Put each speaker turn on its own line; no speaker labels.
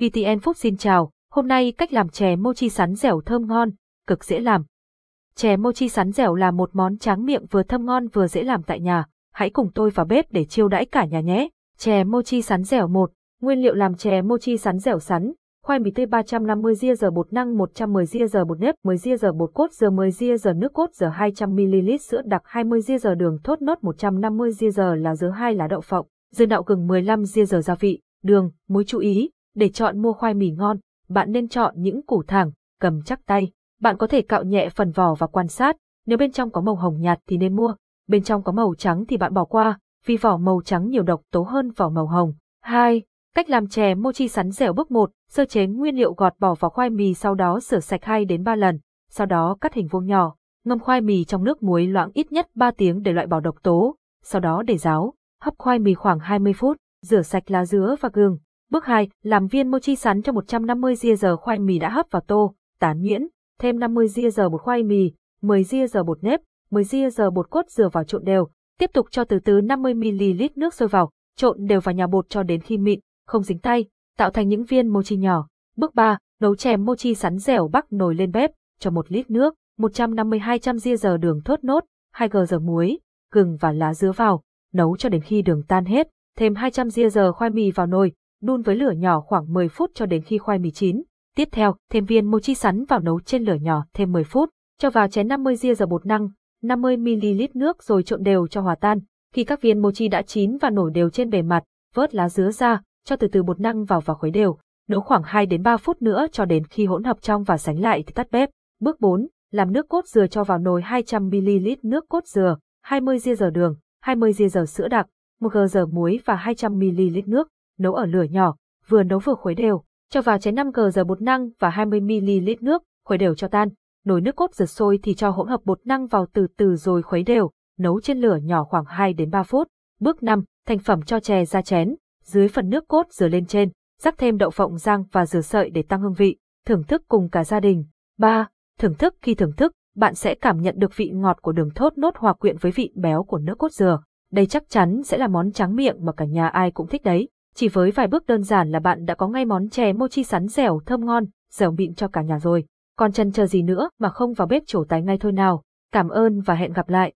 VTN Food xin chào, hôm nay cách làm chè mochi sắn dẻo thơm ngon, cực dễ làm. Chè mochi sắn dẻo là một món tráng miệng vừa thơm ngon vừa dễ làm tại nhà. Hãy cùng tôi vào bếp để chiêu đãi cả nhà nhé. Chè mochi sắn dẻo 1. Nguyên liệu làm chè mochi sắn dẻo sắn. Khoai mì tươi 350 ria giờ bột năng 110 ria giờ bột nếp 10 ria giờ bột cốt giờ 10 ria giờ nước cốt giờ 200ml sữa đặc 20 ria giờ đường thốt nốt 150 ria giờ là dứa hai lá đậu phộng, dưa đậu gừng 15 ria giờ gia vị, đường, muối chú ý, để chọn mua khoai mì ngon, bạn nên chọn những củ thẳng, cầm chắc tay. Bạn có thể cạo nhẹ phần vỏ và quan sát, nếu bên trong có màu hồng nhạt thì nên mua, bên trong có màu trắng thì bạn bỏ qua, vì vỏ màu trắng nhiều độc tố hơn vỏ màu hồng. 2. Cách làm chè mochi sắn dẻo bước 1, sơ chế nguyên liệu gọt bỏ vào khoai mì sau đó rửa sạch 2 đến 3 lần, sau đó cắt hình vuông nhỏ, ngâm khoai mì trong nước muối loãng ít nhất 3 tiếng để loại bỏ độc tố, sau đó để ráo, hấp khoai mì khoảng 20 phút, rửa sạch lá dứa và gừng, Bước 2, làm viên mochi sắn cho 150 ria giờ khoai mì đã hấp vào tô, tán nhuyễn, thêm 50 ria giờ bột khoai mì, 10 ria giờ bột nếp, 10 ria giờ bột cốt dừa vào trộn đều, tiếp tục cho từ từ 50ml nước sôi vào, trộn đều vào nhà bột cho đến khi mịn, không dính tay, tạo thành những viên mochi nhỏ. Bước 3, nấu chèm mochi sắn dẻo bắc nồi lên bếp, cho 1 lít nước, 150-200 ria giờ đường thốt nốt, 2 g giờ muối, gừng và lá dứa vào, nấu cho đến khi đường tan hết, thêm 200 ria giờ khoai mì vào nồi, đun với lửa nhỏ khoảng 10 phút cho đến khi khoai mì chín. Tiếp theo, thêm viên mochi sắn vào nấu trên lửa nhỏ thêm 10 phút, cho vào chén 50 ria giờ bột năng, 50ml nước rồi trộn đều cho hòa tan. Khi các viên mochi đã chín và nổi đều trên bề mặt, vớt lá dứa ra, cho từ từ bột năng vào và khuấy đều. Nấu khoảng 2 đến 3 phút nữa cho đến khi hỗn hợp trong và sánh lại thì tắt bếp. Bước 4, làm nước cốt dừa cho vào nồi 200ml nước cốt dừa, 20 ria giờ đường, 20 ria giờ sữa đặc, 1 g giờ muối và 200ml nước nấu ở lửa nhỏ, vừa nấu vừa khuấy đều, cho vào chén 5 g giờ bột năng và 20ml nước, khuấy đều cho tan. Nồi nước cốt dừa sôi thì cho hỗn hợp bột năng vào từ từ rồi khuấy đều, nấu trên lửa nhỏ khoảng 2 đến 3 phút. Bước 5, thành phẩm cho chè ra chén, dưới phần nước cốt dừa lên trên, rắc thêm đậu phộng rang và dừa sợi để tăng hương vị, thưởng thức cùng cả gia đình. 3. Thưởng thức khi thưởng thức, bạn sẽ cảm nhận được vị ngọt của đường thốt nốt hòa quyện với vị béo của nước cốt dừa. Đây chắc chắn sẽ là món tráng miệng mà cả nhà ai cũng thích đấy. Chỉ với vài bước đơn giản là bạn đã có ngay món chè mochi sắn dẻo thơm ngon, dẻo mịn cho cả nhà rồi. Còn chân chờ gì nữa mà không vào bếp trổ tài ngay thôi nào. Cảm ơn và hẹn gặp lại.